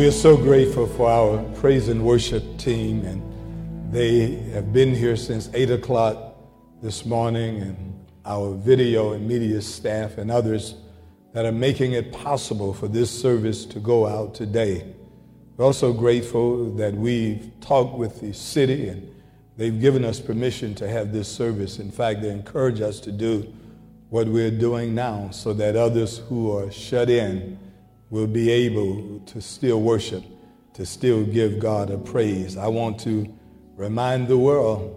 We are so grateful for our praise and worship team, and they have been here since 8 o'clock this morning, and our video and media staff and others that are making it possible for this service to go out today. We're also grateful that we've talked with the city and they've given us permission to have this service. In fact, they encourage us to do what we're doing now so that others who are shut in will be able to still worship, to still give God a praise. I want to remind the world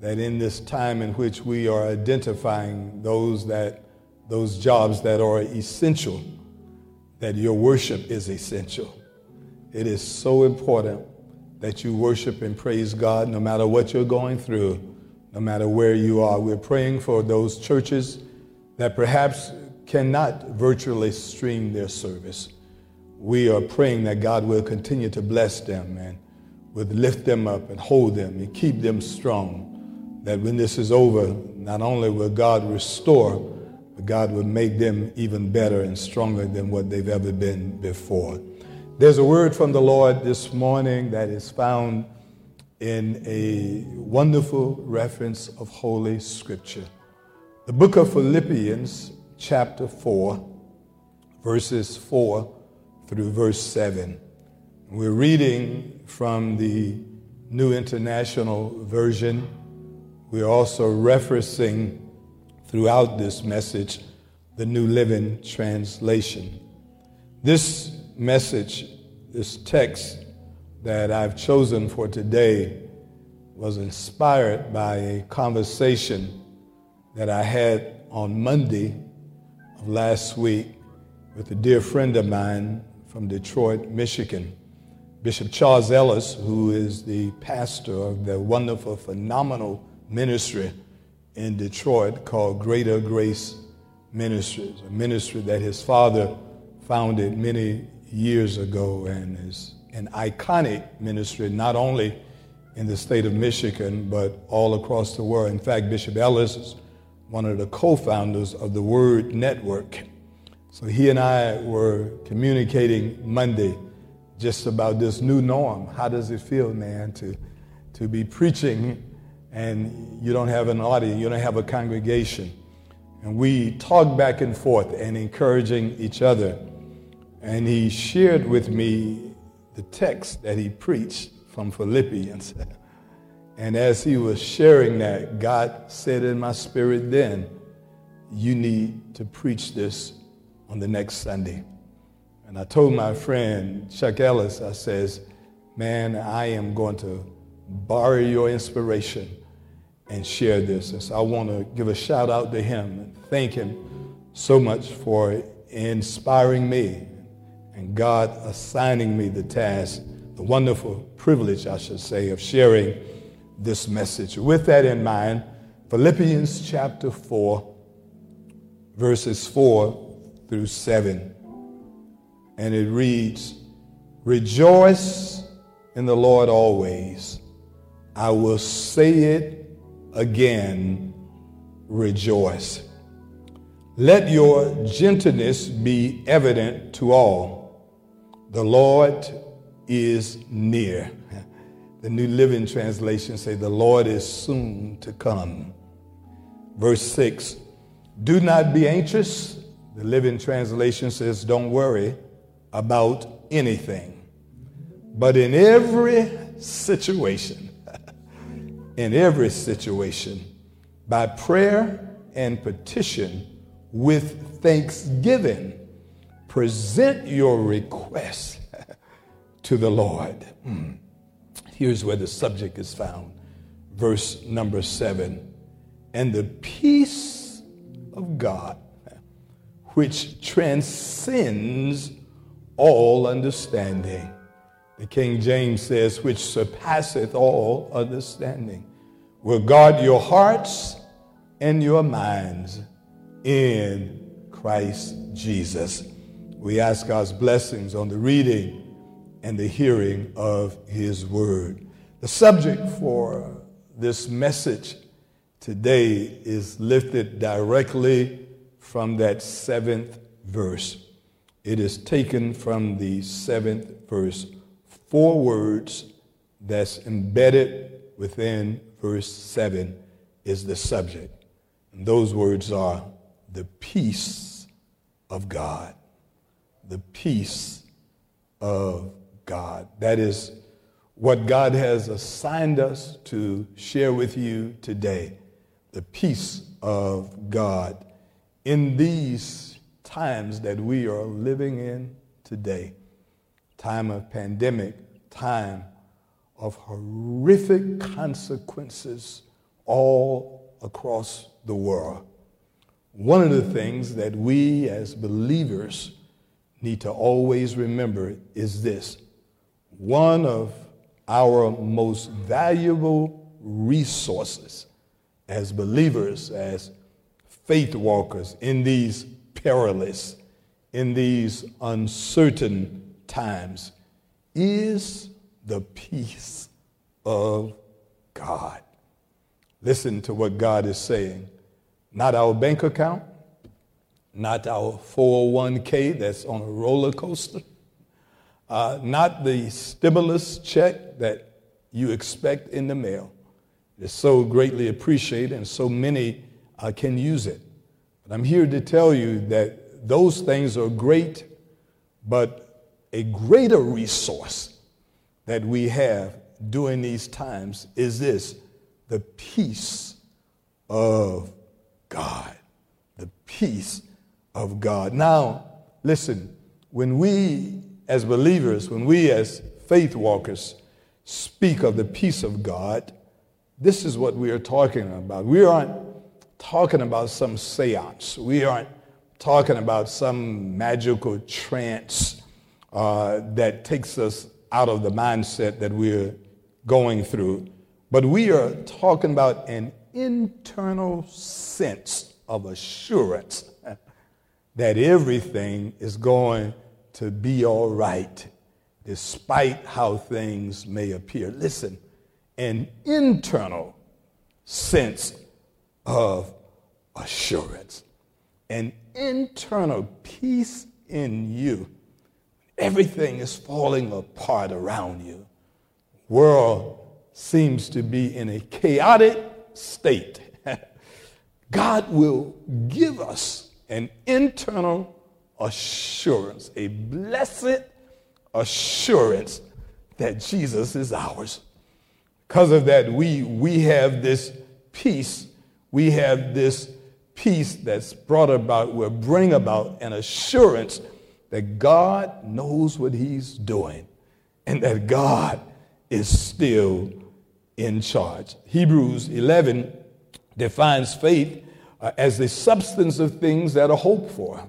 that in this time in which we are identifying those that those jobs that are essential, that your worship is essential. It is so important that you worship and praise God no matter what you're going through, no matter where you are. We're praying for those churches that perhaps cannot virtually stream their service. We are praying that God will continue to bless them and would lift them up and hold them and keep them strong. That when this is over, not only will God restore, but God will make them even better and stronger than what they've ever been before. There's a word from the Lord this morning that is found in a wonderful reference of Holy Scripture. The book of Philippians, chapter 4, verses 4 through verse 7. We're reading from the New International Version. We're also referencing throughout this message the New Living Translation. This message, this text that I've chosen for today, was inspired by a conversation that I had on Monday of last week with a dear friend of mine from Detroit, Michigan, Bishop Charles Ellis, who is the pastor of the wonderful, phenomenal ministry in Detroit called Greater Grace Ministries, a ministry that his father founded many years ago and is an iconic ministry not only in the state of Michigan but all across the world. In fact, Bishop Ellis is one of the co founders of the Word Network. So he and I were communicating Monday just about this new norm. How does it feel, man, to, to be preaching and you don't have an audience, you don't have a congregation? And we talked back and forth and encouraging each other. And he shared with me the text that he preached from Philippians. And as he was sharing that, God said in my spirit then, You need to preach this on the next Sunday. And I told my friend Chuck Ellis, I says, Man, I am going to borrow your inspiration and share this. And so I want to give a shout out to him and thank him so much for inspiring me and God assigning me the task, the wonderful privilege, I should say, of sharing this message. With that in mind, Philippians chapter 4, verses 4 through 7. And it reads, Rejoice in the Lord always. I will say it again, rejoice. Let your gentleness be evident to all. The Lord is near. The New Living Translation say, The Lord is soon to come. Verse 6 Do not be anxious. The Living Translation says, Don't worry about anything. But in every situation, in every situation, by prayer and petition with thanksgiving, present your requests to the Lord. Mm. Here's where the subject is found. Verse number seven. And the peace of God, which transcends all understanding. The King James says, which surpasseth all understanding, will guard your hearts and your minds in Christ Jesus. We ask God's blessings on the reading and the hearing of his word. The subject for this message today is lifted directly from that seventh verse. It is taken from the seventh verse. Four words that's embedded within verse 7 is the subject. And those words are the peace of God. The peace of God. That is what God has assigned us to share with you today. The peace of God in these times that we are living in today. Time of pandemic, time of horrific consequences all across the world. One of the things that we as believers need to always remember is this one of our most valuable resources as believers, as faith walkers in these perilous, in these uncertain times is the peace of God. Listen to what God is saying. Not our bank account, not our 401k that's on a roller coaster, uh, not the stimulus check that you expect in the mail. It's so greatly appreciated, and so many uh, can use it. But I'm here to tell you that those things are great, but a greater resource that we have during these times is this the peace of God. The peace of God. Now, listen, when we as believers, when we as faith walkers speak of the peace of God, this is what we are talking about. We aren't talking about some seance. We aren't talking about some magical trance uh, that takes us out of the mindset that we're going through. But we are talking about an internal sense of assurance that everything is going to be all right despite how things may appear. Listen, an internal sense of assurance, an internal peace in you. Everything is falling apart around you. World seems to be in a chaotic state. God will give us an internal assurance, a blessed assurance that Jesus is ours. Because of that, we, we have this peace. We have this peace that's brought about, will bring about an assurance that God knows what He's doing and that God is still in charge. Hebrews 11 defines faith uh, as the substance of things that are hoped for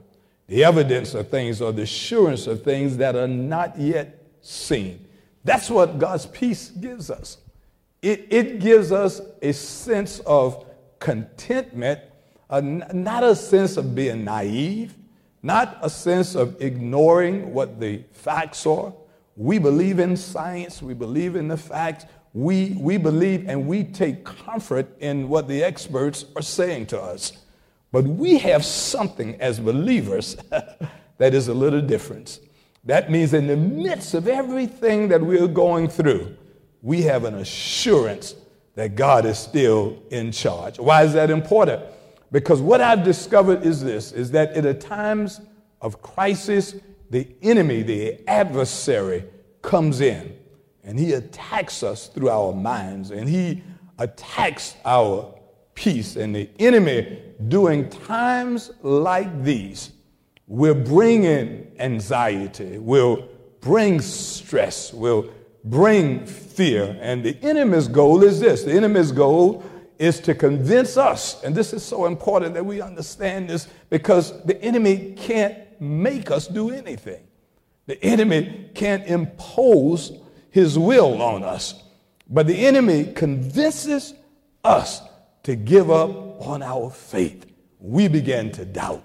the evidence of things or the assurance of things that are not yet seen. That's what God's peace gives us. It, it gives us a sense of contentment, uh, not a sense of being naive, not a sense of ignoring what the facts are. We believe in science, we believe in the facts, we, we believe and we take comfort in what the experts are saying to us. But we have something as believers that is a little different. That means in the midst of everything that we're going through, we have an assurance that God is still in charge. Why is that important? Because what I've discovered is this is that in at times of crisis, the enemy, the adversary, comes in and he attacks us through our minds and he attacks our peace. And the enemy, during times like these, will bring in anxiety, will bring stress, will bring fear. And the enemy's goal is this the enemy's goal is to convince us, and this is so important that we understand this because the enemy can't make us do anything. The enemy can't impose his will on us. But the enemy convinces us to give up on our faith. We began to doubt.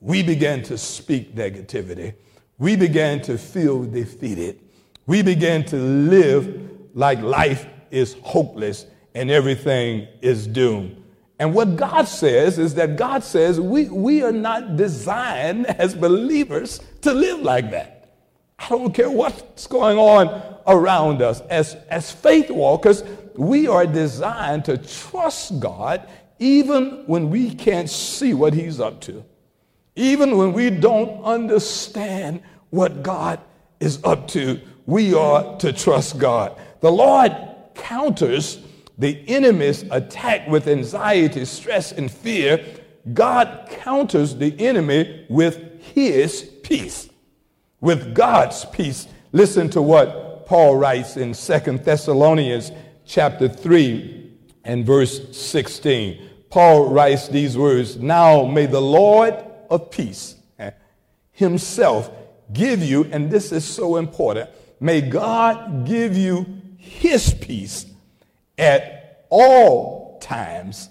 We began to speak negativity. We began to feel defeated. We begin to live like life is hopeless and everything is doomed. And what God says is that God says we, we are not designed as believers to live like that. I don't care what's going on around us. As, as faith walkers, we are designed to trust God even when we can't see what He's up to, even when we don't understand what God is up to. We are to trust God. The Lord counters the enemy's attack with anxiety, stress, and fear, God counters the enemy with his peace, with God's peace. Listen to what Paul writes in Second Thessalonians chapter 3 and verse 16. Paul writes these words Now may the Lord of peace eh, himself give you, and this is so important, may God give you his peace at all times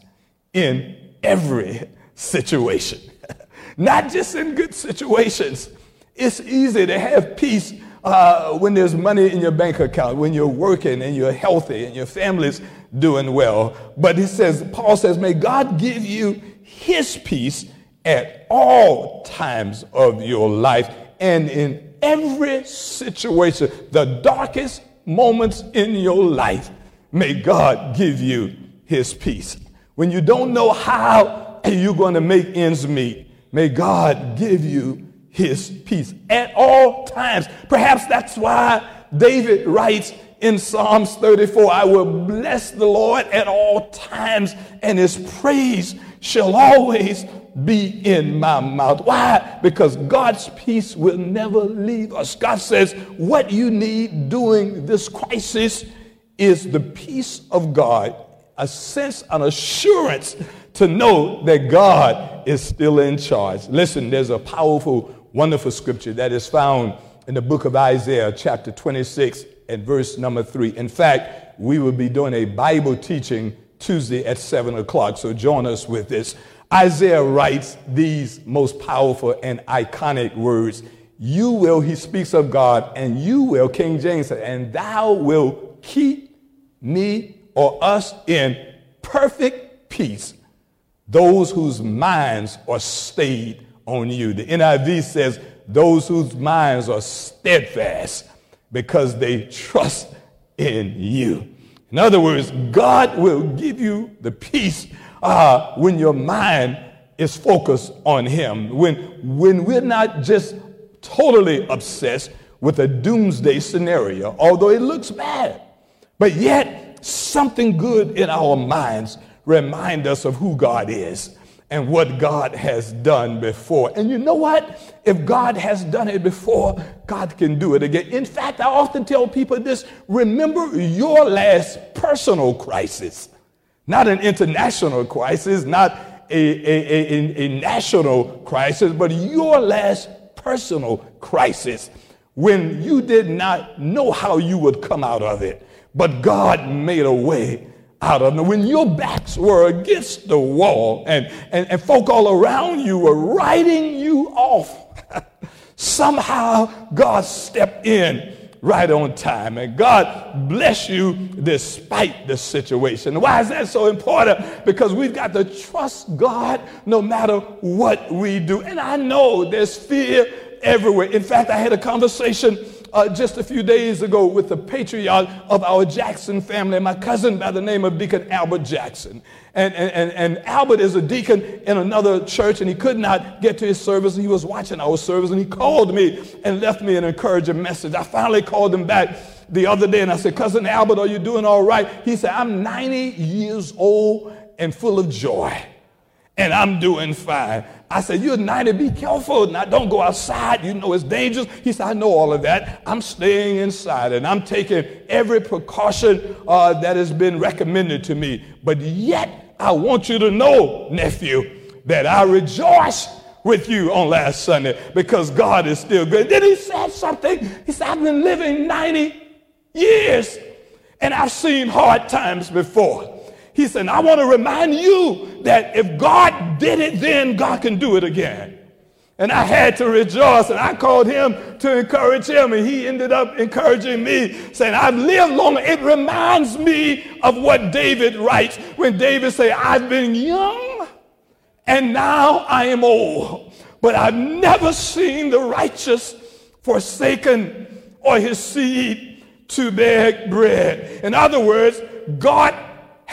in every situation. Not just in good situations. It's easy to have peace uh, when there's money in your bank account, when you're working and you're healthy and your family's doing well. But he says, Paul says, may God give you his peace at all times of your life and in every situation, the darkest moments in your life. May God give you his peace. When you don't know how you're going to make ends meet, may God give you his peace at all times. Perhaps that's why David writes in Psalms 34 I will bless the Lord at all times, and his praise shall always be in my mouth. Why? Because God's peace will never leave us. God says, What you need during this crisis is the peace of God, a sense, an assurance to know that God is still in charge. Listen, there's a powerful, wonderful scripture that is found in the book of Isaiah, chapter 26, and verse number 3. In fact, we will be doing a Bible teaching Tuesday at 7 o'clock, so join us with this. Isaiah writes these most powerful and iconic words. You will, he speaks of God, and you will, King James said, and thou will keep me or us in perfect peace, those whose minds are stayed on you. The NIV says, those whose minds are steadfast because they trust in you. In other words, God will give you the peace uh, when your mind is focused on Him. When, when we're not just totally obsessed with a doomsday scenario, although it looks bad. But yet, something good in our minds remind us of who God is and what God has done before. And you know what? If God has done it before, God can do it again. In fact, I often tell people this remember your last personal crisis, not an international crisis, not a, a, a, a national crisis, but your last personal crisis when you did not know how you would come out of it but God made a way out of it. When your backs were against the wall and, and, and folk all around you were writing you off, somehow God stepped in right on time. And God bless you despite the situation. Why is that so important? Because we've got to trust God no matter what we do. And I know there's fear everywhere. In fact, I had a conversation uh, just a few days ago with the patriarch of our Jackson family, my cousin by the name of Deacon Albert Jackson. And, and, and Albert is a deacon in another church, and he could not get to his service. He was watching our service, and he called me and left me an encouraging message. I finally called him back the other day, and I said, Cousin Albert, are you doing all right? He said, I'm 90 years old and full of joy and I'm doing fine. I said, You're 90, be careful. Now, don't go outside. You know it's dangerous. He said, I know all of that. I'm staying inside and I'm taking every precaution uh, that has been recommended to me. But yet, I want you to know, nephew, that I rejoice with you on last Sunday because God is still good. Then he said something. He said, I've been living 90 years and I've seen hard times before. He said, I want to remind you that if God did it then, God can do it again. And I had to rejoice, and I called him to encourage him, and he ended up encouraging me, saying, I've lived longer. It reminds me of what David writes when David said, I've been young, and now I am old, but I've never seen the righteous forsaken or his seed to beg bread. In other words, God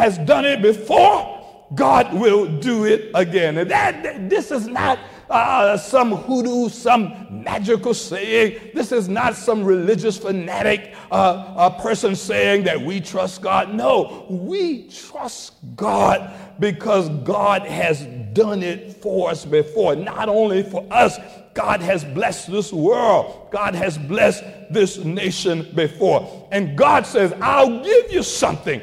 has done it before, God will do it again. And that, this is not uh, some hoodoo, some magical saying. This is not some religious fanatic uh, person saying that we trust God. No, we trust God because God has done it for us before. Not only for us, God has blessed this world. God has blessed this nation before. And God says, I'll give you something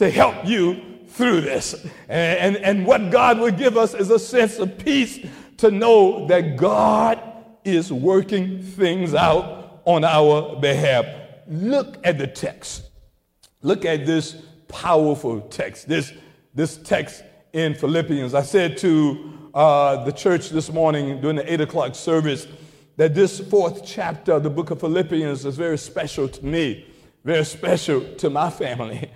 to help you through this. And, and, and what God will give us is a sense of peace to know that God is working things out on our behalf. Look at the text. Look at this powerful text, this, this text in Philippians. I said to uh, the church this morning during the 8 o'clock service that this fourth chapter of the book of Philippians is very special to me, very special to my family,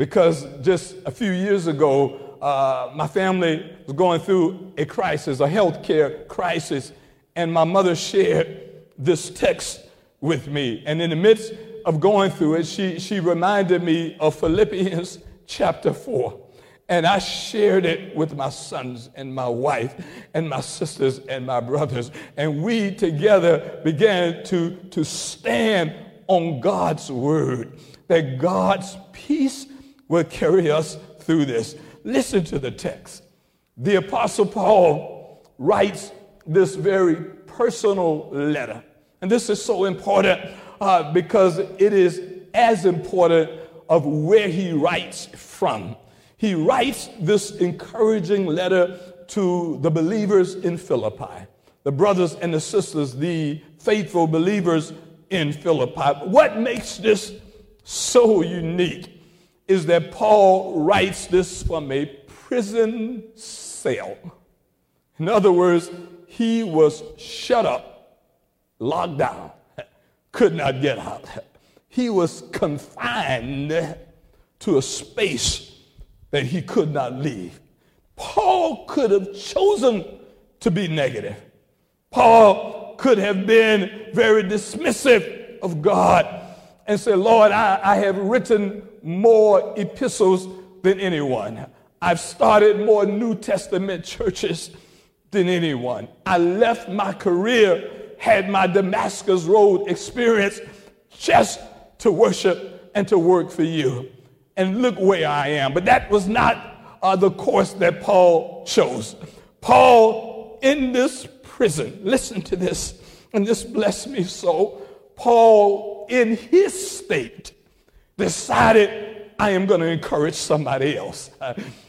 because just a few years ago, uh, my family was going through a crisis, a health care crisis, and my mother shared this text with me. And in the midst of going through it, she, she reminded me of Philippians chapter 4. And I shared it with my sons and my wife and my sisters and my brothers. And we together began to, to stand on God's word, that God's peace will carry us through this. Listen to the text. The Apostle Paul writes this very personal letter. And this is so important uh, because it is as important of where he writes from. He writes this encouraging letter to the believers in Philippi, the brothers and the sisters, the faithful believers in Philippi. What makes this so unique is that Paul writes this from a prison cell. In other words, he was shut up, locked down, could not get out. He was confined to a space that he could not leave. Paul could have chosen to be negative. Paul could have been very dismissive of God and said, Lord, I, I have written more epistles than anyone. I've started more New Testament churches than anyone. I left my career, had my Damascus Road experience just to worship and to work for you. And look where I am. But that was not uh, the course that Paul chose. Paul, in this prison, listen to this, and this blessed me so. Paul, in his state, decided I am going to encourage somebody else.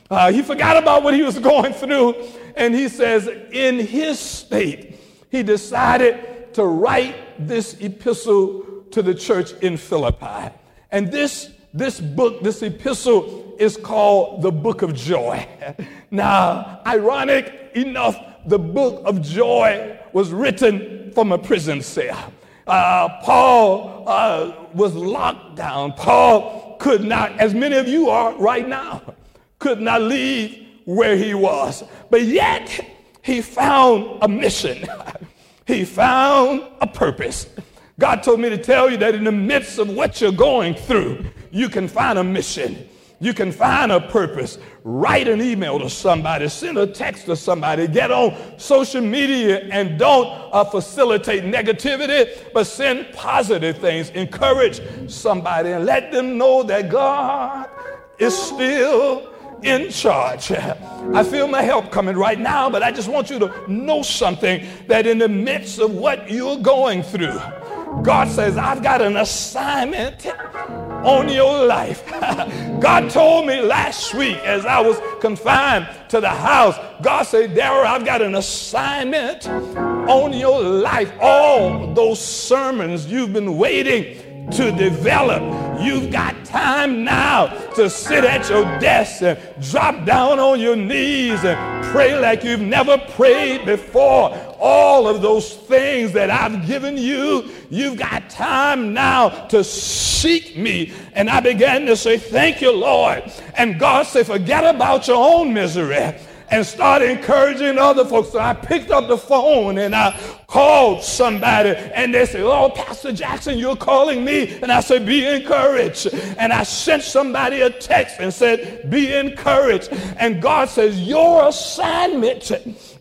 Uh, he forgot about what he was going through, and he says, in his state, he decided to write this epistle to the church in Philippi. And this, this book, this epistle, is called the Book of Joy. Now, ironic enough, the Book of Joy was written from a prison cell. Uh, Paul uh, was locked down. Paul could not, as many of you are right now, could not leave where he was. But yet, he found a mission. he found a purpose. God told me to tell you that in the midst of what you're going through, you can find a mission. You can find a purpose. Write an email to somebody, send a text to somebody, get on social media and don't uh, facilitate negativity, but send positive things. Encourage somebody and let them know that God is still in charge. I feel my help coming right now, but I just want you to know something that in the midst of what you're going through, God says, I've got an assignment on your life. God told me last week as I was confined to the house, God said, Darrell, I've got an assignment on your life. All those sermons you've been waiting to develop. You've got time now to sit at your desk and drop down on your knees and pray like you've never prayed before all of those things that I've given you, you've got time now to seek me. And I began to say, Thank you, Lord. And God said, Forget about your own misery and start encouraging other folks. So I picked up the phone and I called somebody and they said, Oh, Pastor Jackson, you're calling me. And I said, Be encouraged. And I sent somebody a text and said, Be encouraged. And God says, Your assignment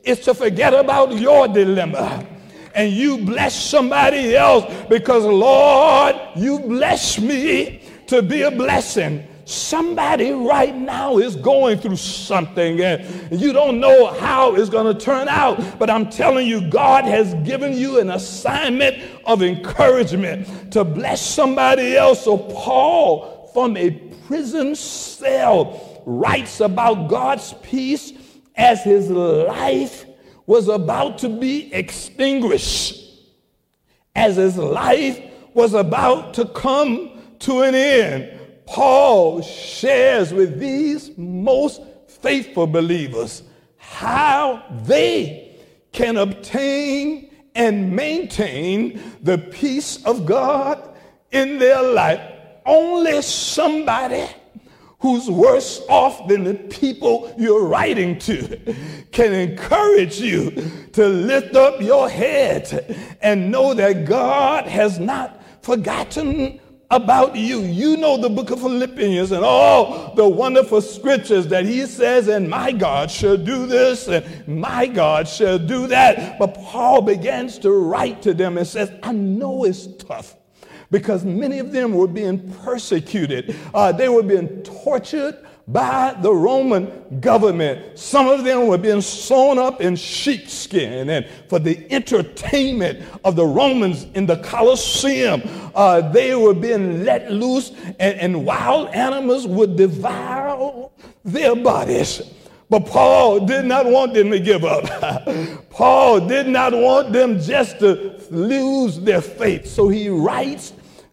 is to forget about your dilemma and you bless somebody else because, Lord, you bless me to be a blessing. Somebody right now is going through something and you don't know how it's going to turn out. But I'm telling you, God has given you an assignment of encouragement to bless somebody else. So, Paul, from a prison cell, writes about God's peace as his life was about to be extinguished, as his life was about to come to an end. Paul shares with these most faithful believers how they can obtain and maintain the peace of God in their life. Only somebody who's worse off than the people you're writing to can encourage you to lift up your head and know that God has not forgotten about you. You know the book of Philippians and all the wonderful scriptures that he says, and my God shall do this, and my God shall do that. But Paul begins to write to them and says, I know it's tough because many of them were being persecuted, uh, they were being tortured by the Roman government. Some of them were being sewn up in sheepskin, and for the entertainment of the Romans in the Colosseum, uh, they were being let loose, and, and wild animals would devour their bodies. But Paul did not want them to give up. Paul did not want them just to lose their faith. So he writes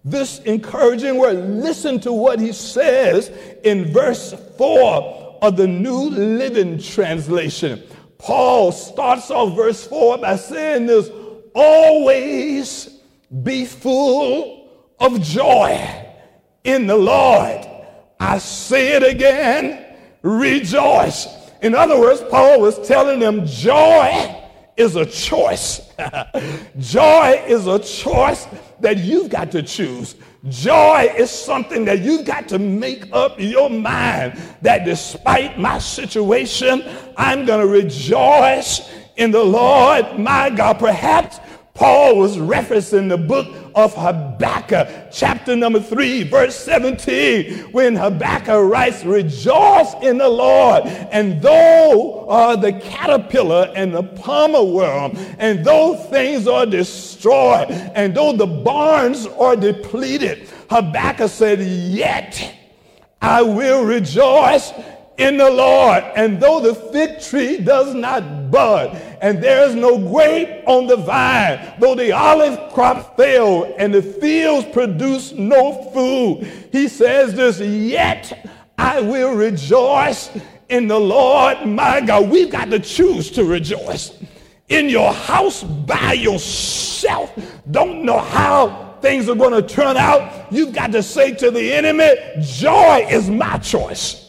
this encouraging word. Listen to what he says in verse 4 of the New Living Translation. Paul starts off verse 4 by saying this always be full of joy in the Lord. I say it again, rejoice. In other words, Paul was telling them joy is a choice. joy is a choice that you've got to choose. Joy is something that you've got to make up your mind that despite my situation, I'm going to rejoice in the Lord my God. Perhaps Paul was referencing the book of Habakkuk, chapter number 3, verse 17, when Habakkuk writes, Rejoice in the Lord. And though uh, the caterpillar and the palmer worm, and though things are destroyed, and though the barns are depleted, Habakkuk said, Yet I will rejoice in the Lord. And though the fig tree does not bud, and there is no grape on the vine, though the olive crop fail, and the fields produce no food, he says this, yet I will rejoice in the Lord my God. We've got to choose to rejoice. In your house by yourself, don't know how things are going to turn out. You've got to say to the enemy, joy is my choice.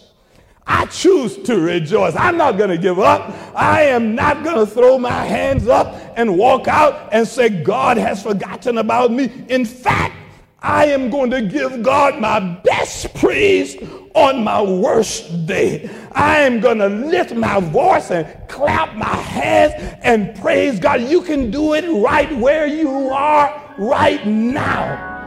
I choose to rejoice. I'm not going to give up. I am not going to throw my hands up and walk out and say, God has forgotten about me. In fact, I am going to give God my best praise on my worst day. I am going to lift my voice and clap my hands and praise God. You can do it right where you are right now.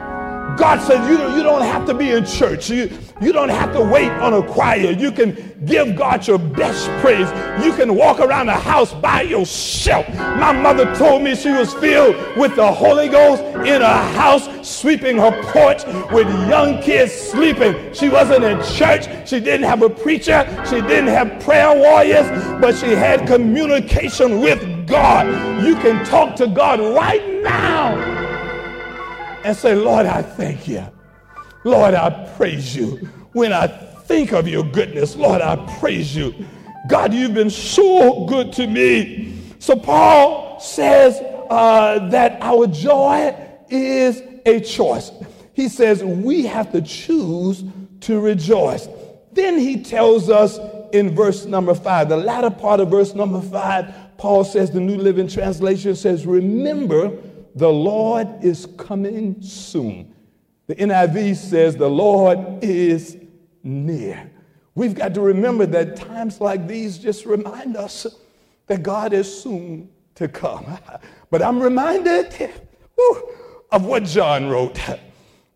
God says you, you don't have to be in church. You, you don't have to wait on a choir. You can give God your best praise. You can walk around the house by yourself. My mother told me she was filled with the Holy Ghost in a house, sweeping her porch with young kids sleeping. She wasn't in church. She didn't have a preacher. She didn't have prayer warriors, but she had communication with God. You can talk to God right now and say, Lord, I thank you. Lord, I praise you. When I think of your goodness, Lord, I praise you. God, you've been so good to me. So Paul says uh, that our joy is a choice. He says we have to choose to rejoice. Then he tells us in verse number five, the latter part of verse number five, Paul says, the New Living Translation says, Remember, the Lord is coming soon. The NIV says, The Lord is near. We've got to remember that times like these just remind us that God is soon to come. But I'm reminded whew, of what John wrote.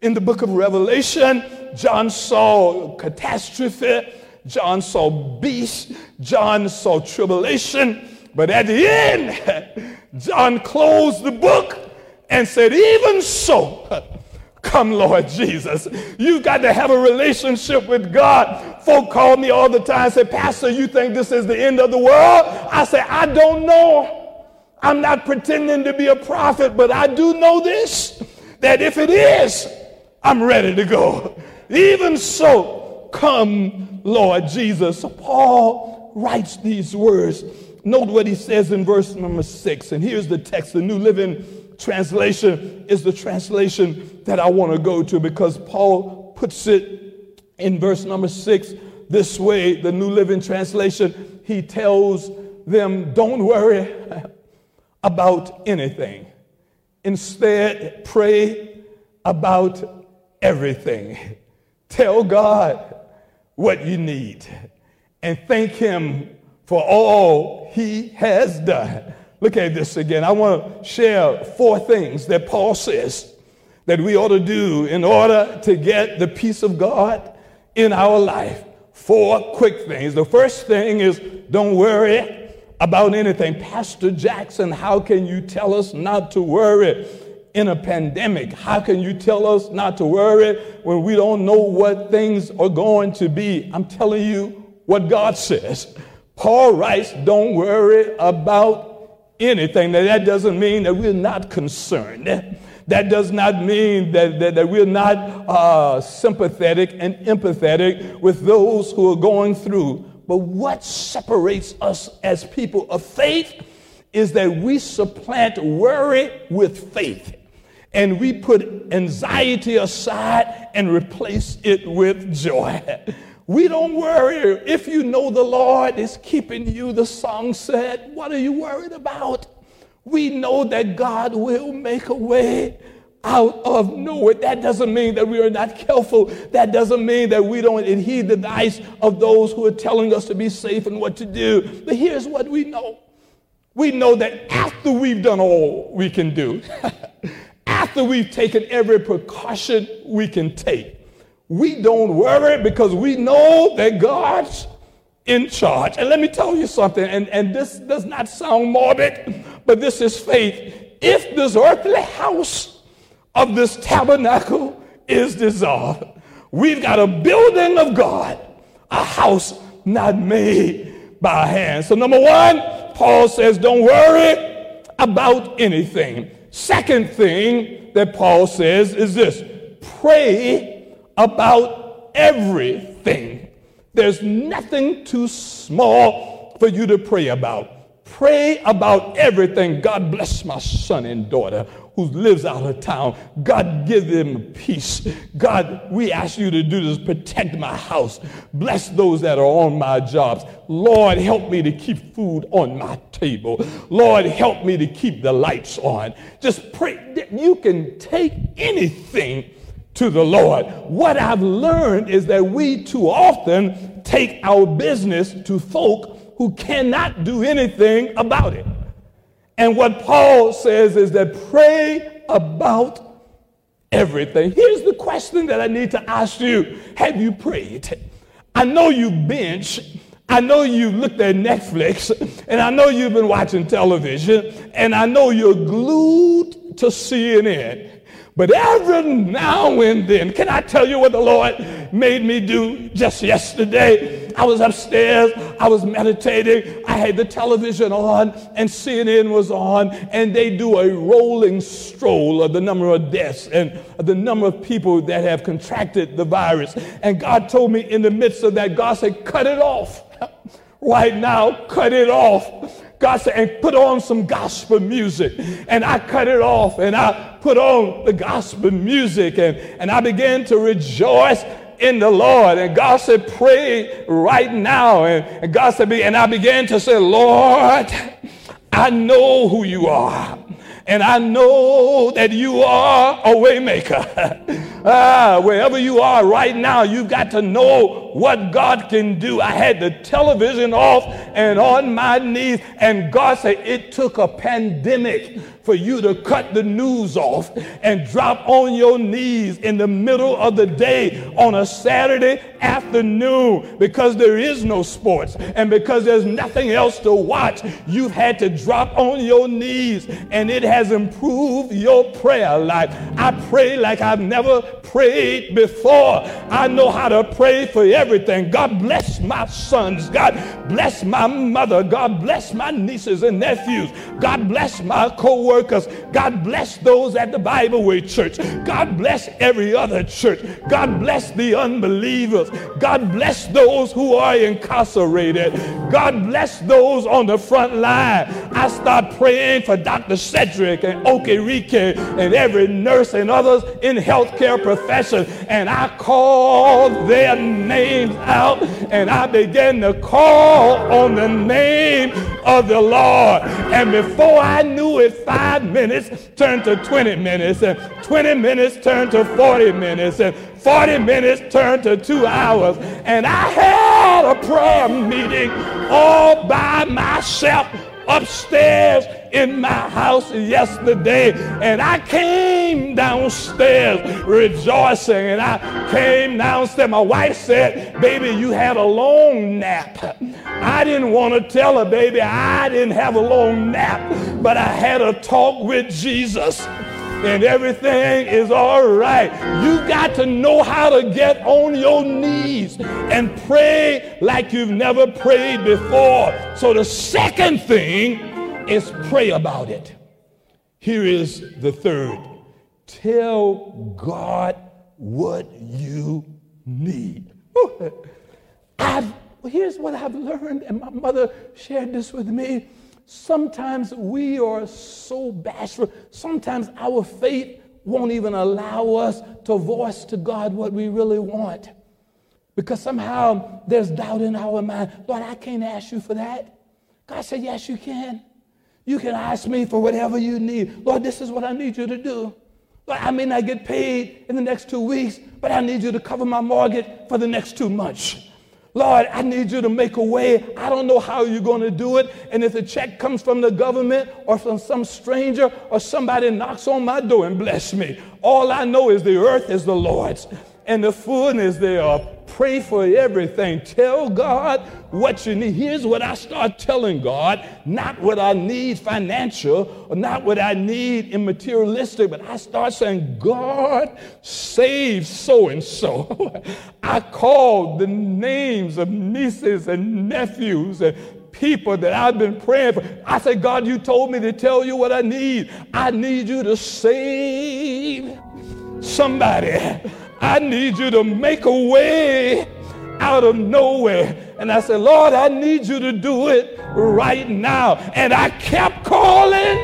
In the book of Revelation, John saw catastrophe, John saw beasts, John saw tribulation. But at the end, John closed the book and said, Even so, come, Lord Jesus. You've got to have a relationship with God. Folk call me all the time say, Pastor, you think this is the end of the world? I say, I don't know. I'm not pretending to be a prophet, but I do know this that if it is, I'm ready to go. Even so, come, Lord Jesus. Paul writes these words. Note what he says in verse number six. And here's the text, the New Living Translation is the translation that I want to go to because Paul puts it in verse number six this way, the New Living Translation. He tells them, Don't worry about anything. Instead, pray about everything. Tell God what you need and thank Him for all He has done. Look at this again. I want to share four things that Paul says that we ought to do in order to get the peace of God in our life. Four quick things. The first thing is don't worry about anything. Pastor Jackson, how can you tell us not to worry in a pandemic? How can you tell us not to worry when we don't know what things are going to be? I'm telling you what God says. Paul writes, don't worry about anything. Now, that doesn't mean that we're not concerned. That does not mean that, that, that we're not uh, sympathetic and empathetic with those who are going through. But what separates us as people of faith is that we supplant worry with faith. And we put anxiety aside and replace it with joy. We don't worry if you know the Lord is keeping you. The song said, What are you worried about? We know that God will make a way out of nowhere. That doesn't mean that we are not careful. That doesn't mean that we don't heed the advice of those who are telling us to be safe and what to do. But here's what we know we know that after we've done all we can do, after we've taken every precaution we can take, we don't worry because we know that God's in charge. And let me tell you something, and, and this does not sound morbid, but this is faith. If this earthly house of this tabernacle is dissolved, we've got a building of God, a house not made by hand. So, number one, Paul says, don't worry about anything. Second thing that Paul says is this pray about everything. There's nothing too small for you to pray about. Pray about everything. God bless my son and daughter who lives out of town. God give them peace. God, we ask you to do this. Protect my house. Bless those that are on my jobs. Lord, help me to keep food on my table. Lord, help me to keep the lights on. Just pray. That you can take anything to the Lord. What I've learned is that we too often take our business to folk who cannot do anything about it. And what Paul says is that pray about everything. Here's the question that I need to ask you Have you prayed? I know you binge. I know you've looked at Netflix, and I know you've been watching television, and I know you're glued to CNN. But every now and then, can I tell you what the Lord made me do just yesterday? I was upstairs, I was meditating, I had the television on, and CNN was on, and they do a rolling stroll of the number of deaths and the number of people that have contracted the virus. And God told me in the midst of that, God said, cut it off. Right now, cut it off God said, and put on some gospel music. And I cut it off and I put on the gospel music and, and I began to rejoice in the Lord. And God said, pray right now. And, and God said, and I began to say, Lord, I know who you are. And I know that you are a waymaker. Ah, wherever you are right now, you've got to know what God can do. I had the television off and on my knees, and God said it took a pandemic for you to cut the news off and drop on your knees in the middle of the day on a Saturday afternoon because there is no sports and because there's nothing else to watch. You've had to drop on your knees and it has improved your prayer life. I pray like I've never prayed before. I know how to pray for everything. God bless my sons. God bless my mother. God bless my nieces and nephews. God bless my co workers. God bless those at the Bible Way Church. God bless every other church. God bless the unbelievers. God bless those who are incarcerated. God bless those on the front line. I start praying for Dr. Cedric and Okereke and every nurse and others in healthcare profession. And I call their names out and I began to call on the name of the Lord. And before I knew it, five minutes turned to 20 minutes, and 20 minutes turned to 40 minutes, and 40 minutes turned to two hours. And I had a prayer meeting all by myself upstairs in my house yesterday and I came downstairs rejoicing and I came downstairs. My wife said, baby, you had a long nap. I didn't want to tell her, baby, I didn't have a long nap, but I had a talk with Jesus and everything is all right. You got to know how to get on your knees and pray like you've never prayed before. So the second thing is pray about it. Here is the third tell God what you need. I've, here's what I've learned, and my mother shared this with me. Sometimes we are so bashful. Sometimes our faith won't even allow us to voice to God what we really want. Because somehow there's doubt in our mind. Lord, I can't ask you for that. God said, Yes, you can. You can ask me for whatever you need. Lord, this is what I need you to do. Lord, I may not get paid in the next two weeks, but I need you to cover my mortgage for the next two months. Lord, I need you to make a way. I don't know how you're going to do it. And if the check comes from the government or from some stranger or somebody knocks on my door and bless me, all I know is the earth is the Lord's and the fullness thereof. Pray for everything. Tell God what you need. Here's what I start telling God not what I need financial, or not what I need in materialistic, but I start saying, God, save so and so. I call the names of nieces and nephews and people that I've been praying for. I said, God, you told me to tell you what I need. I need you to save somebody. I need you to make a way out of nowhere. And I said, Lord, I need you to do it right now. And I kept calling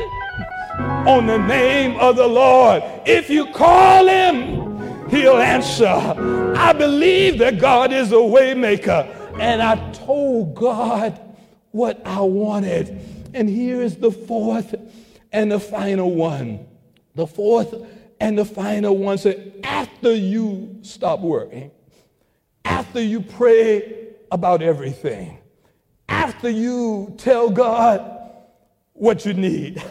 on the name of the Lord. If you call him, he'll answer. I believe that God is a waymaker. And I told God what I wanted. And here is the fourth and the final one. The fourth and the final one said, after you stop worrying, after you pray about everything, after you tell God what you need.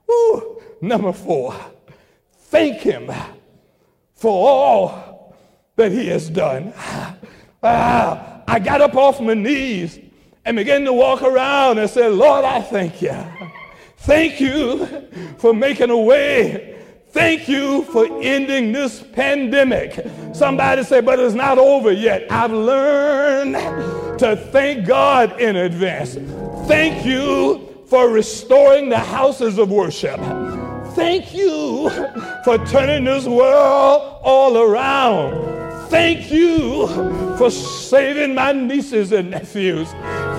Number four, thank Him for all that He has done. Ah, I got up off my knees and began to walk around and said, Lord, I thank you. Thank you for making a way Thank you for ending this pandemic. Somebody say, but it's not over yet. I've learned to thank God in advance. Thank you for restoring the houses of worship. Thank you for turning this world all around. Thank you for saving my nieces and nephews.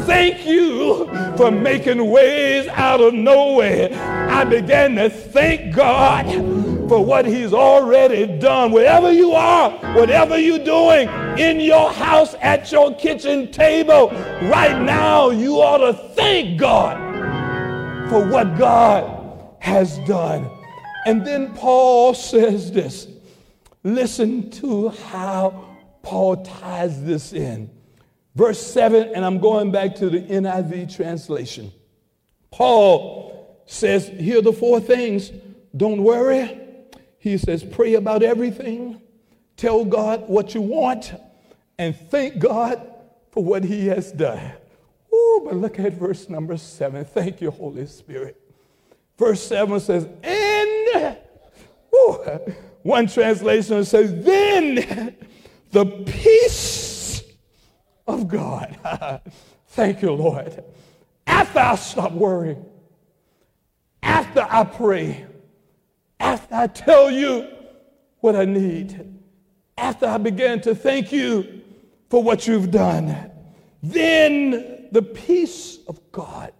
Thank you for making ways out of nowhere. I began to thank God for what He's already done. Wherever you are, whatever you're doing in your house, at your kitchen table, right now, you ought to thank God for what God has done. And then Paul says this listen to how Paul ties this in. Verse 7, and I'm going back to the NIV translation. Paul says, Here are the four things. Don't worry. He says, Pray about everything. Tell God what you want and thank God for what He has done. Ooh, but look at verse number 7. Thank you, Holy Spirit. Verse 7 says, And, ooh, one translation says, Then the peace of God. Thank you, Lord. After I stop worrying, after I pray, after I tell you what I need, after I begin to thank you for what you've done, then the peace of God,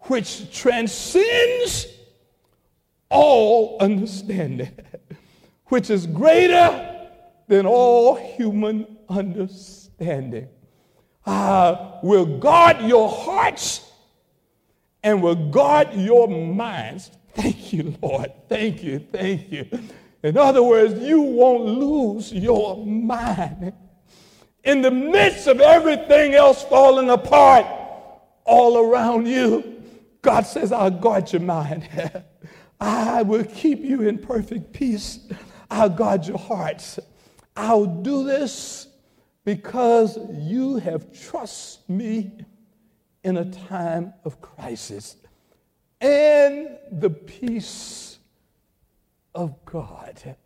which transcends all understanding, which is greater than all human understanding. Uh, will guard your hearts and will guard your minds. Thank you, Lord. Thank you. Thank you. In other words, you won't lose your mind. In the midst of everything else falling apart all around you, God says, I'll guard your mind. I will keep you in perfect peace. I'll guard your hearts. I'll do this because you have trusted me in a time of crisis. And the peace of God.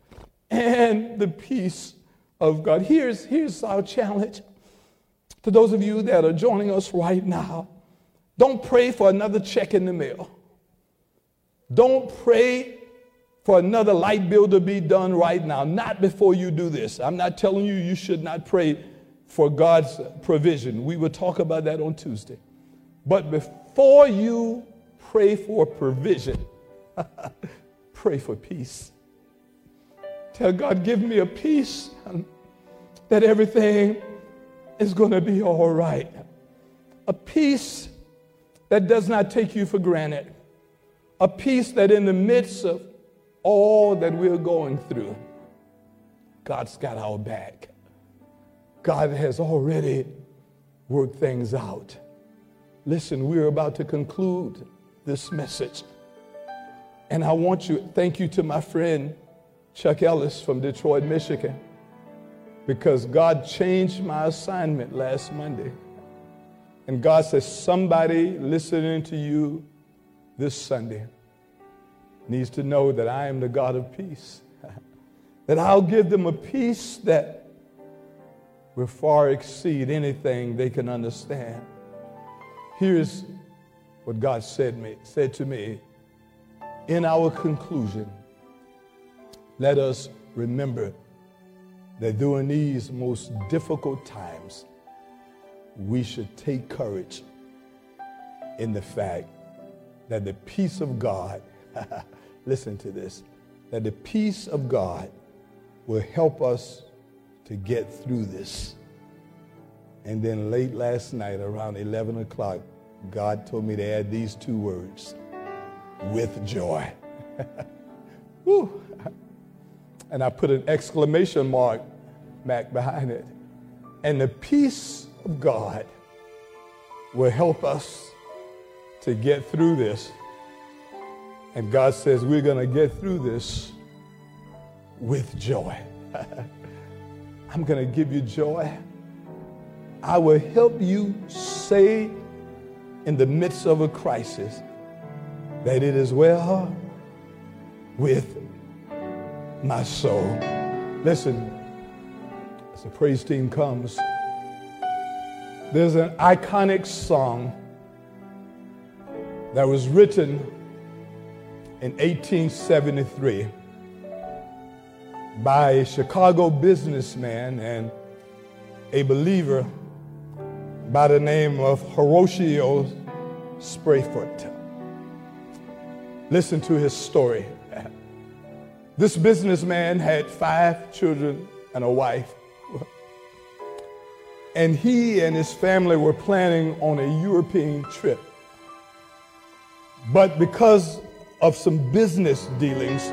And the peace of God. Here's, here's our challenge to those of you that are joining us right now. Don't pray for another check in the mail. Don't pray for another light bill to be done right now, not before you do this. I'm not telling you you should not pray for God's provision. We will talk about that on Tuesday. But before you pray for provision, pray for peace. Tell God, give me a peace that everything is going to be all right. A peace that does not take you for granted. A peace that in the midst of all that we're going through, God's got our back. God has already worked things out. Listen, we're about to conclude this message. And I want you, thank you to my friend Chuck Ellis from Detroit, Michigan, because God changed my assignment last Monday. And God says, somebody listening to you this Sunday needs to know that I am the God of peace. that I'll give them a peace that will far exceed anything they can understand. Here's what God said, me, said to me in our conclusion. Let us remember that during these most difficult times, we should take courage in the fact that the peace of God listen to this, that the peace of God will help us to get through this. And then late last night, around 11 o'clock, God told me to add these two words with joy. Woo. And I put an exclamation mark back behind it. And the peace of God will help us to get through this and God says, We're going to get through this with joy. I'm going to give you joy. I will help you say in the midst of a crisis that it is well with my soul. Listen, as the praise team comes, there's an iconic song that was written in 1873 by a Chicago businessman and a believer by the name of Horatio Spafford. Listen to his story. This businessman had five children and a wife. And he and his family were planning on a European trip. But because of some business dealings,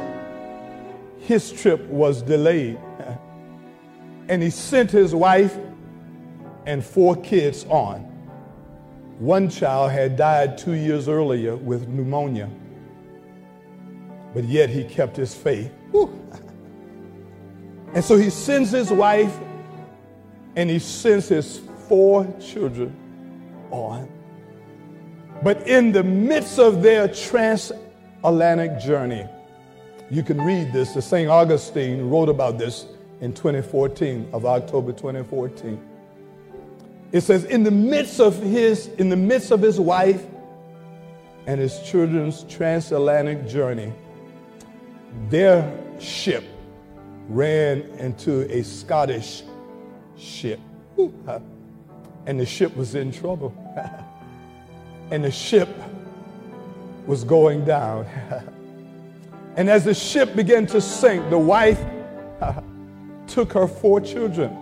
his trip was delayed. And he sent his wife and four kids on. One child had died two years earlier with pneumonia, but yet he kept his faith. And so he sends his wife and he sends his four children on. But in the midst of their transatlantic journey, you can read this. The St. Augustine wrote about this in 2014, of October 2014. It says, in the midst of his, in the midst of his wife and his children's transatlantic journey, their ship ran into a Scottish ship. And the ship was in trouble. and the ship was going down. and as the ship began to sink, the wife took her four children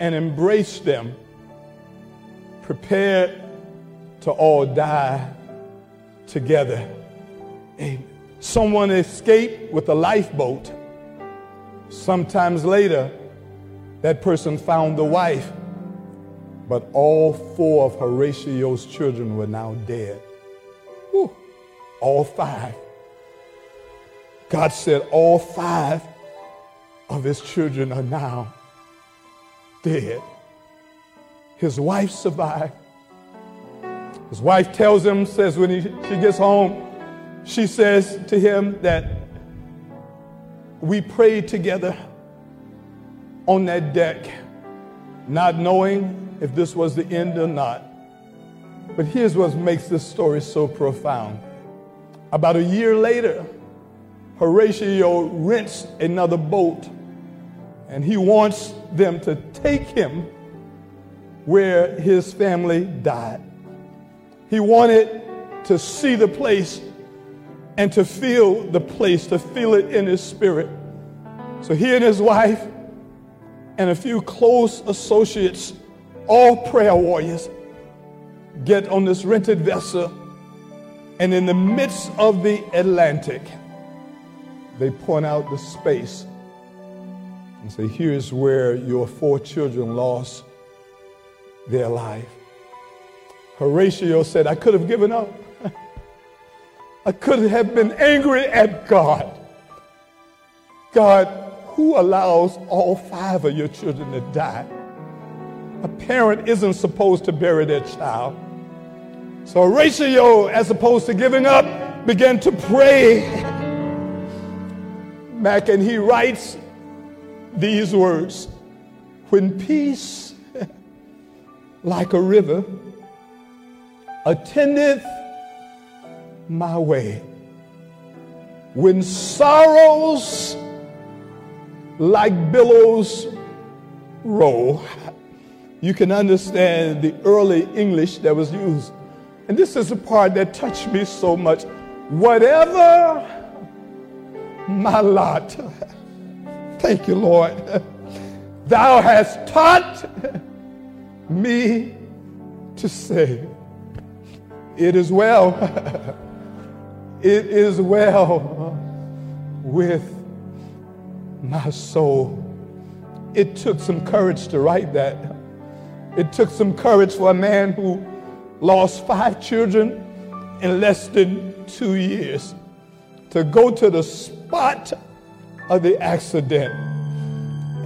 and embraced them, prepared to all die together. Someone escaped with a lifeboat. Sometimes later, that person found the wife, but all four of Horatio's children were now dead. Whew. All five. God said, All five of his children are now dead. His wife survived. His wife tells him, says when he, she gets home, she says to him that we prayed together on that deck, not knowing if this was the end or not. But here's what makes this story so profound. About a year later, Horatio rents another boat and he wants them to take him where his family died. He wanted to see the place and to feel the place, to feel it in his spirit. So he and his wife and a few close associates, all prayer warriors, get on this rented vessel, and in the midst of the Atlantic, they point out the space and say, Here's where your four children lost their life. Horatio said, I could have given up. I could have been angry at God. God, who allows all five of your children to die? A parent isn't supposed to bury their child. So Horatio, as opposed to giving up, began to pray. Back and he writes these words When peace, like a river, attendeth my way, when sorrows, like billows roll. You can understand the early English that was used. And this is the part that touched me so much. Whatever my lot, thank you, Lord, thou hast taught me to say, It is well, it is well with my soul. It took some courage to write that. It took some courage for a man who lost five children in less than two years to go to the spot of the accident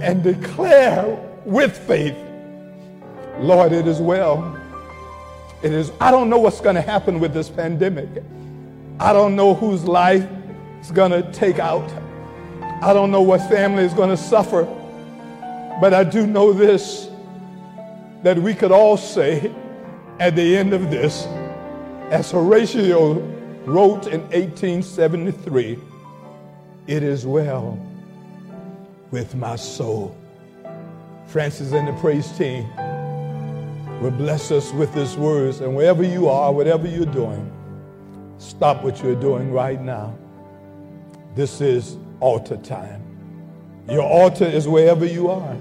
and declare with faith, Lord, it is well. It is, I don't know what's going to happen with this pandemic. I don't know whose life is going to take out. I don't know what family is going to suffer, but I do know this that we could all say at the end of this, as Horatio wrote in 1873, it is well with my soul. Francis and the praise team will bless us with these words. And wherever you are, whatever you're doing, stop what you're doing right now. This is altar time. Your altar is wherever you are.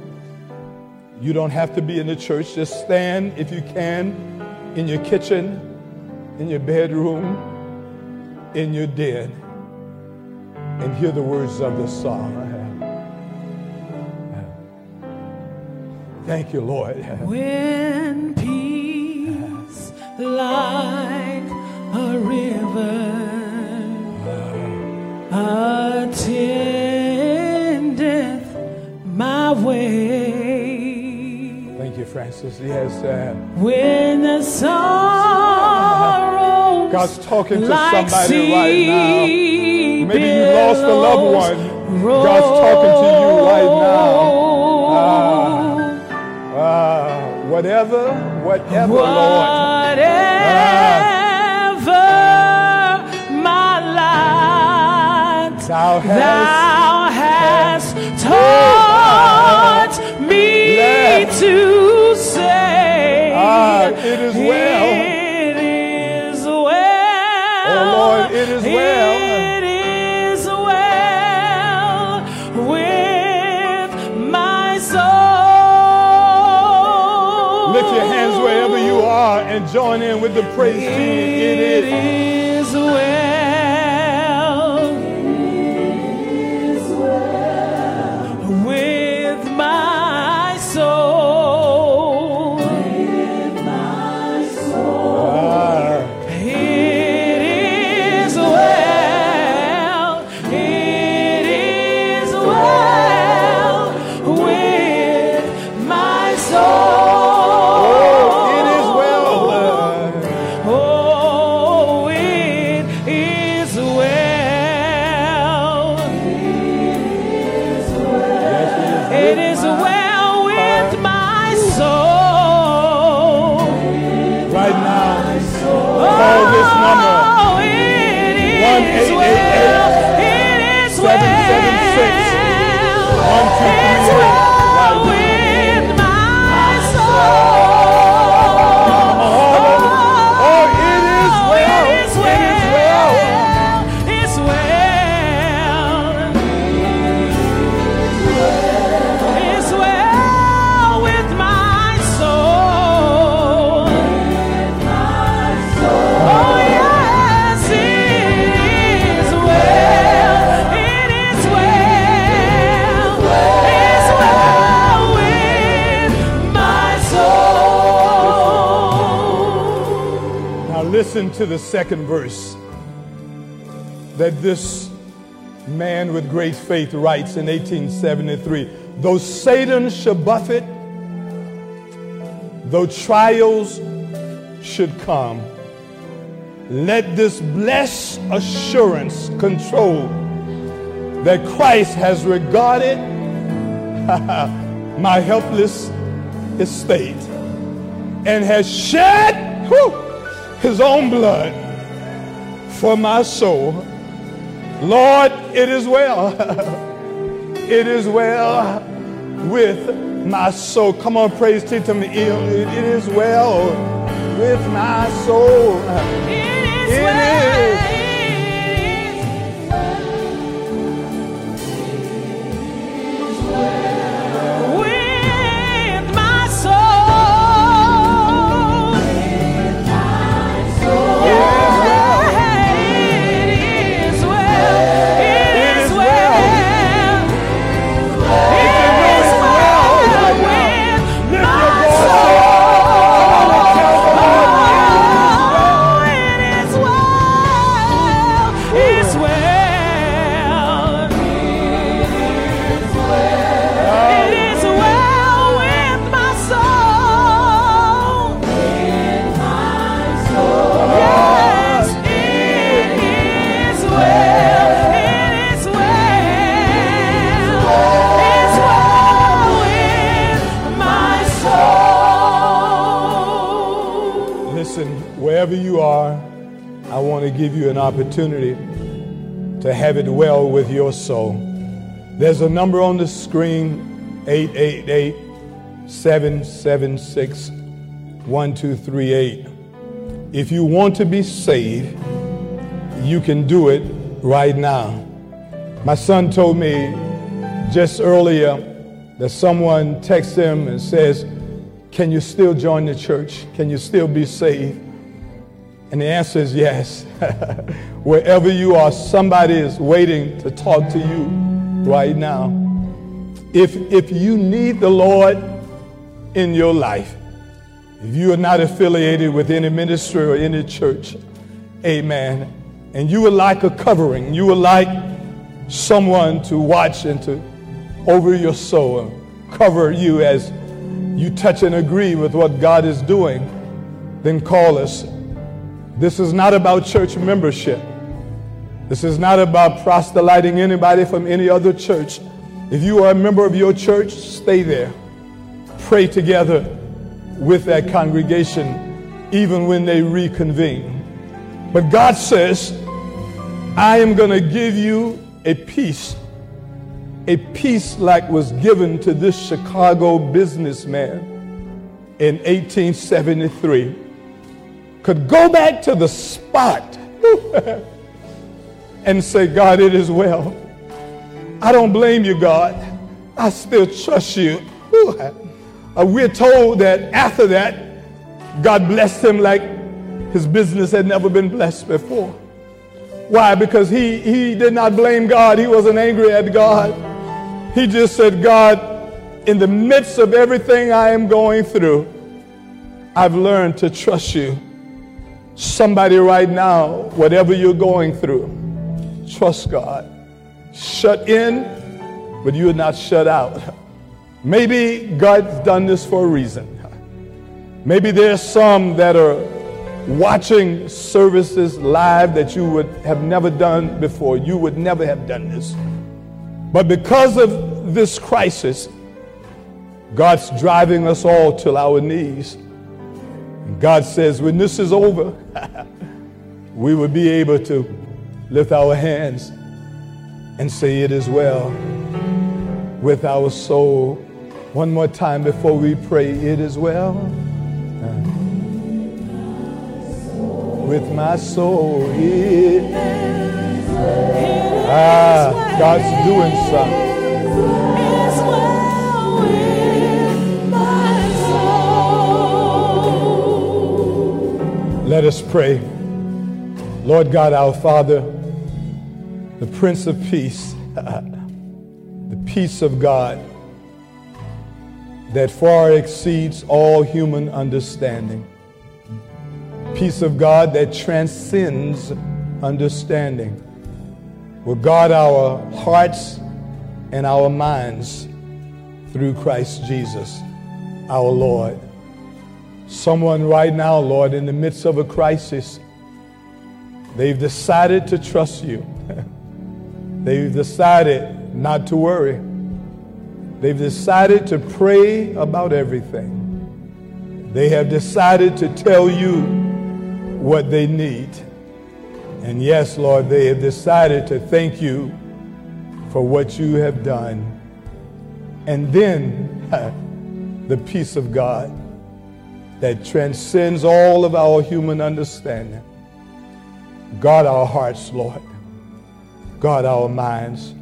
You don't have to be in the church. Just stand, if you can, in your kitchen, in your bedroom, in your den, and hear the words of the song. Thank you, Lord. When peace like a river attendeth my way. Francis. Yes. Uh, when the sorrow God's talking to like somebody right now. Maybe you lost a loved one. God's talking to you right now. Ah, ah, whatever, whatever, Lord. Whatever my ah. life thou hast, thou hast taught me to say. Ah, it is well. It is well. Oh, Lord, it is well. It is well with my soul. Lift your hands wherever you are and join in with the praise team. It is to the second verse that this man with great faith writes in 1873. Though Satan should buffet, though trials should come, let this blessed assurance control that Christ has regarded my helpless estate and has shed whew, his own blood for my soul. Lord, it is well. it is well with my soul. Come on, praise to him. It it is well with my soul. It is It well. is. Give you an opportunity to have it well with your soul. There's a number on the screen 888 776 1238. If you want to be saved, you can do it right now. My son told me just earlier that someone texts him and says, Can you still join the church? Can you still be saved? And the answer is yes. Wherever you are, somebody is waiting to talk to you right now. If, if you need the Lord in your life, if you are not affiliated with any ministry or any church, amen, and you would like a covering, you would like someone to watch and to over your soul and cover you as you touch and agree with what God is doing, then call us. This is not about church membership. This is not about proselyting anybody from any other church. If you are a member of your church, stay there. Pray together with that congregation, even when they reconvene. But God says, I am going to give you a peace, a peace like was given to this Chicago businessman in 1873. Could go back to the spot and say, God, it is well. I don't blame you, God. I still trust you. Uh, we're told that after that, God blessed him like his business had never been blessed before. Why? Because he, he did not blame God. He wasn't angry at God. He just said, God, in the midst of everything I am going through, I've learned to trust you. Somebody right now, whatever you're going through, trust God. Shut in, but you're not shut out. Maybe God's done this for a reason. Maybe there's some that are watching services live that you would have never done before. You would never have done this. But because of this crisis, God's driving us all to our knees. God says, when this is over, we will be able to lift our hands and say, It is well with our soul. One more time before we pray, It is well with my soul. Ah, God's doing something. Let us pray. Lord God, our Father, the Prince of Peace, the peace of God that far exceeds all human understanding. Peace of God that transcends understanding will guard our hearts and our minds through Christ Jesus, our Lord. Someone right now, Lord, in the midst of a crisis, they've decided to trust you. they've decided not to worry. They've decided to pray about everything. They have decided to tell you what they need. And yes, Lord, they have decided to thank you for what you have done. And then the peace of God that transcends all of our human understanding. Guard our hearts, Lord. Guard our minds.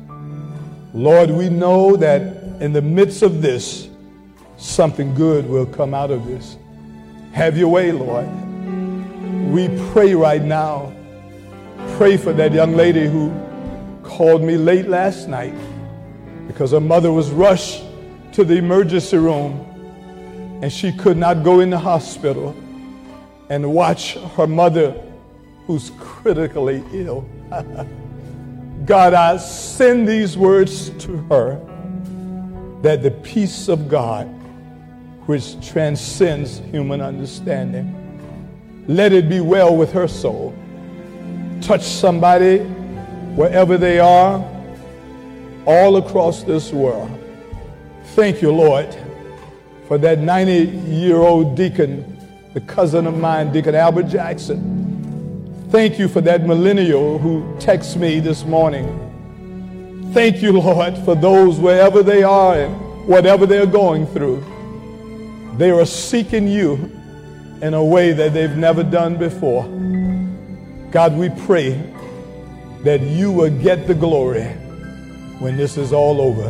Lord, we know that in the midst of this, something good will come out of this. Have your way, Lord. We pray right now. Pray for that young lady who called me late last night because her mother was rushed to the emergency room and she could not go in the hospital and watch her mother who's critically ill. God, I send these words to her that the peace of God, which transcends human understanding, let it be well with her soul. Touch somebody wherever they are, all across this world. Thank you, Lord, for that 90 year old deacon, the cousin of mine, Deacon Albert Jackson. Thank you for that millennial who texted me this morning. Thank you, Lord, for those wherever they are and whatever they're going through. They are seeking you in a way that they've never done before. God, we pray that you will get the glory when this is all over.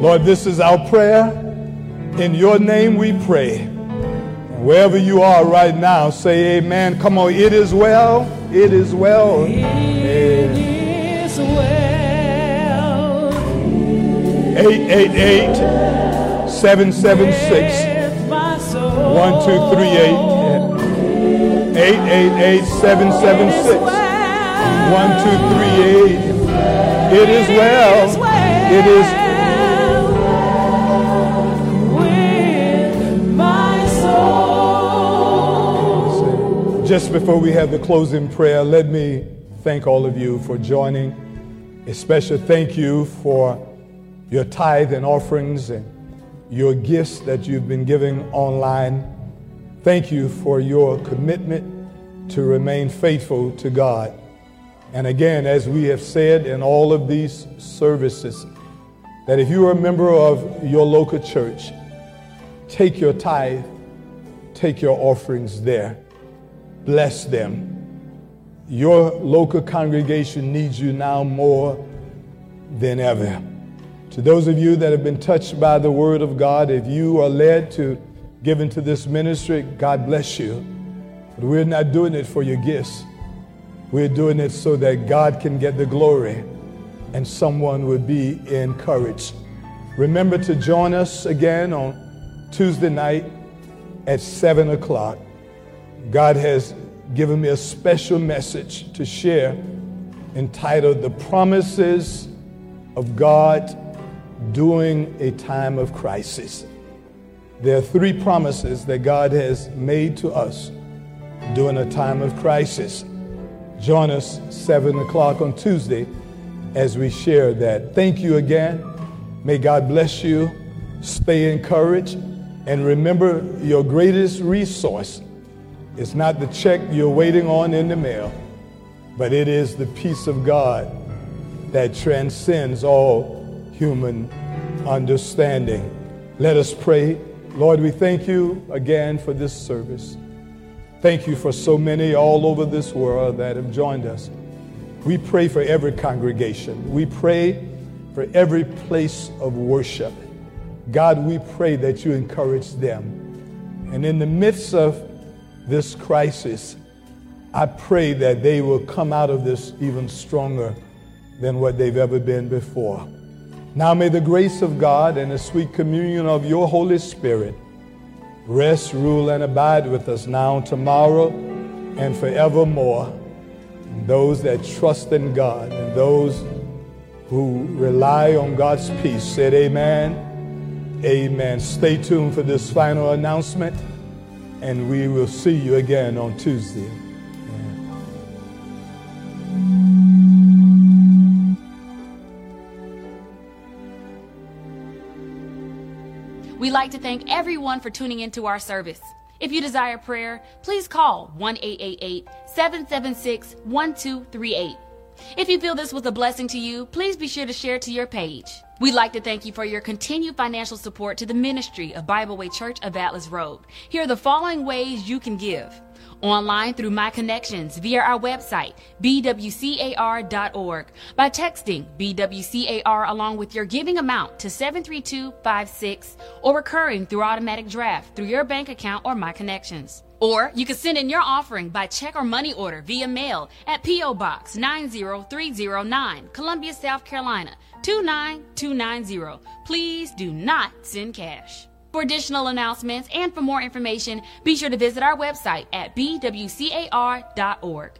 Lord, this is our prayer. In your name we pray. Wherever you are right now, say amen. Come on, it is well. It is well. It is well 888 776 with my soul. 1238. 888 776 1238. It is well. It is. Just before we have the closing prayer, let me thank all of you for joining. A special thank you for your tithe and offerings and your gifts that you've been giving online. Thank you for your commitment to remain faithful to God. And again, as we have said in all of these services, that if you are a member of your local church, take your tithe, take your offerings there, bless them. Your local congregation needs you now more than ever. To those of you that have been touched by the word of God, if you are led to give into this ministry, God bless you. But we're not doing it for your gifts. We're doing it so that God can get the glory and someone would be encouraged. Remember to join us again on Tuesday night at 7 o'clock. God has given me a special message to share entitled The Promises of God During a Time of Crisis. There are three promises that God has made to us during a time of crisis. Join us 7 o'clock on Tuesday as we share that. Thank you again. May God bless you. Stay encouraged. And remember, your greatest resource is not the check you're waiting on in the mail, but it is the peace of God that transcends all human understanding. Let us pray. Lord, we thank you again for this service. Thank you for so many all over this world that have joined us. We pray for every congregation. We pray for every place of worship. God, we pray that you encourage them. And in the midst of this crisis, I pray that they will come out of this even stronger than what they've ever been before. Now may the grace of God and the sweet communion of your Holy Spirit rest, rule, and abide with us now, tomorrow, and forevermore. And those that trust in God and those who rely on God's peace said, Amen. Amen. Stay tuned for this final announcement, and we will see you again on Tuesday. We'd like to thank everyone for tuning into our service. If you desire prayer, please call 1 776 1238. If you feel this was a blessing to you, please be sure to share it to your page. We'd like to thank you for your continued financial support to the ministry of Bible Way Church of Atlas Road. Here are the following ways you can give. Online through My Connections via our website, bwcar.org, by texting BWCAR along with your giving amount to 73256, or recurring through automatic draft through your bank account or My Connections. Or you can send in your offering by check or money order via mail at P.O. Box 90309, Columbia, South Carolina 29290. Please do not send cash. For additional announcements and for more information, be sure to visit our website at bwcar.org.